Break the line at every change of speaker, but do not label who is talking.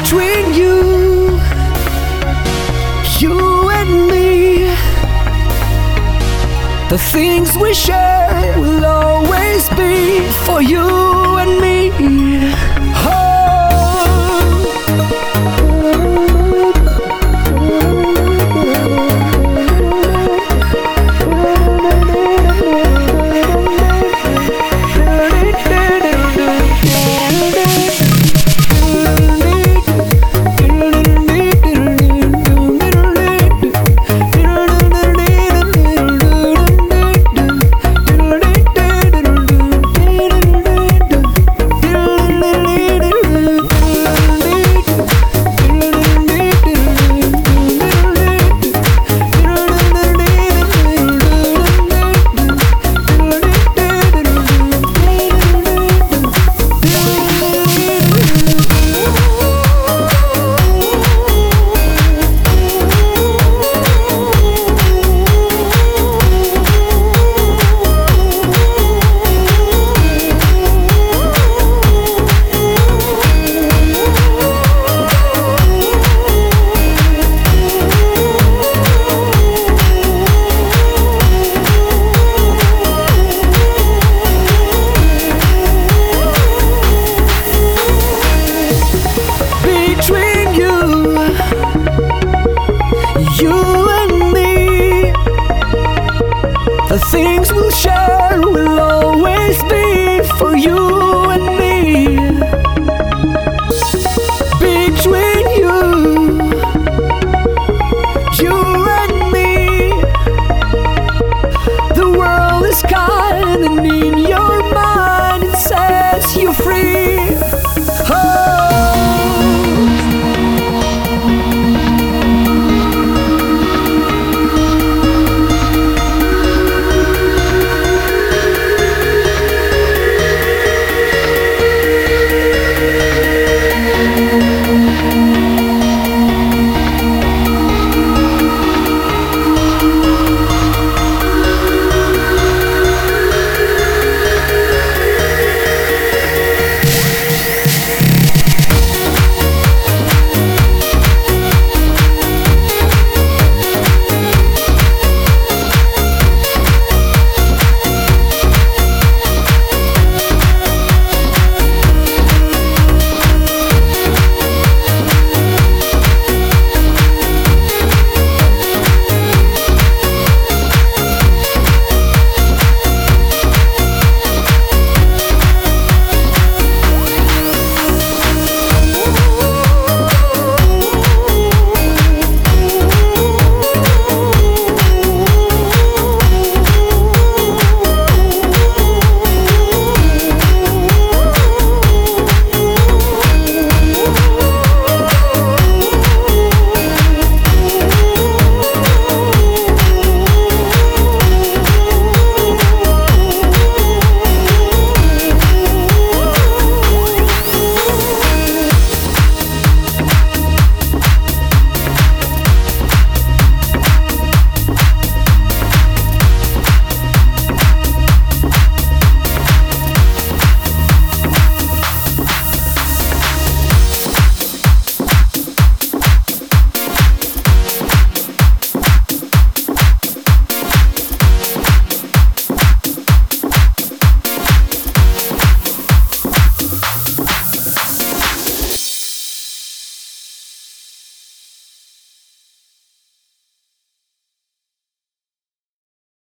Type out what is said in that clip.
between you, you and me. The things we share will always be for you and me.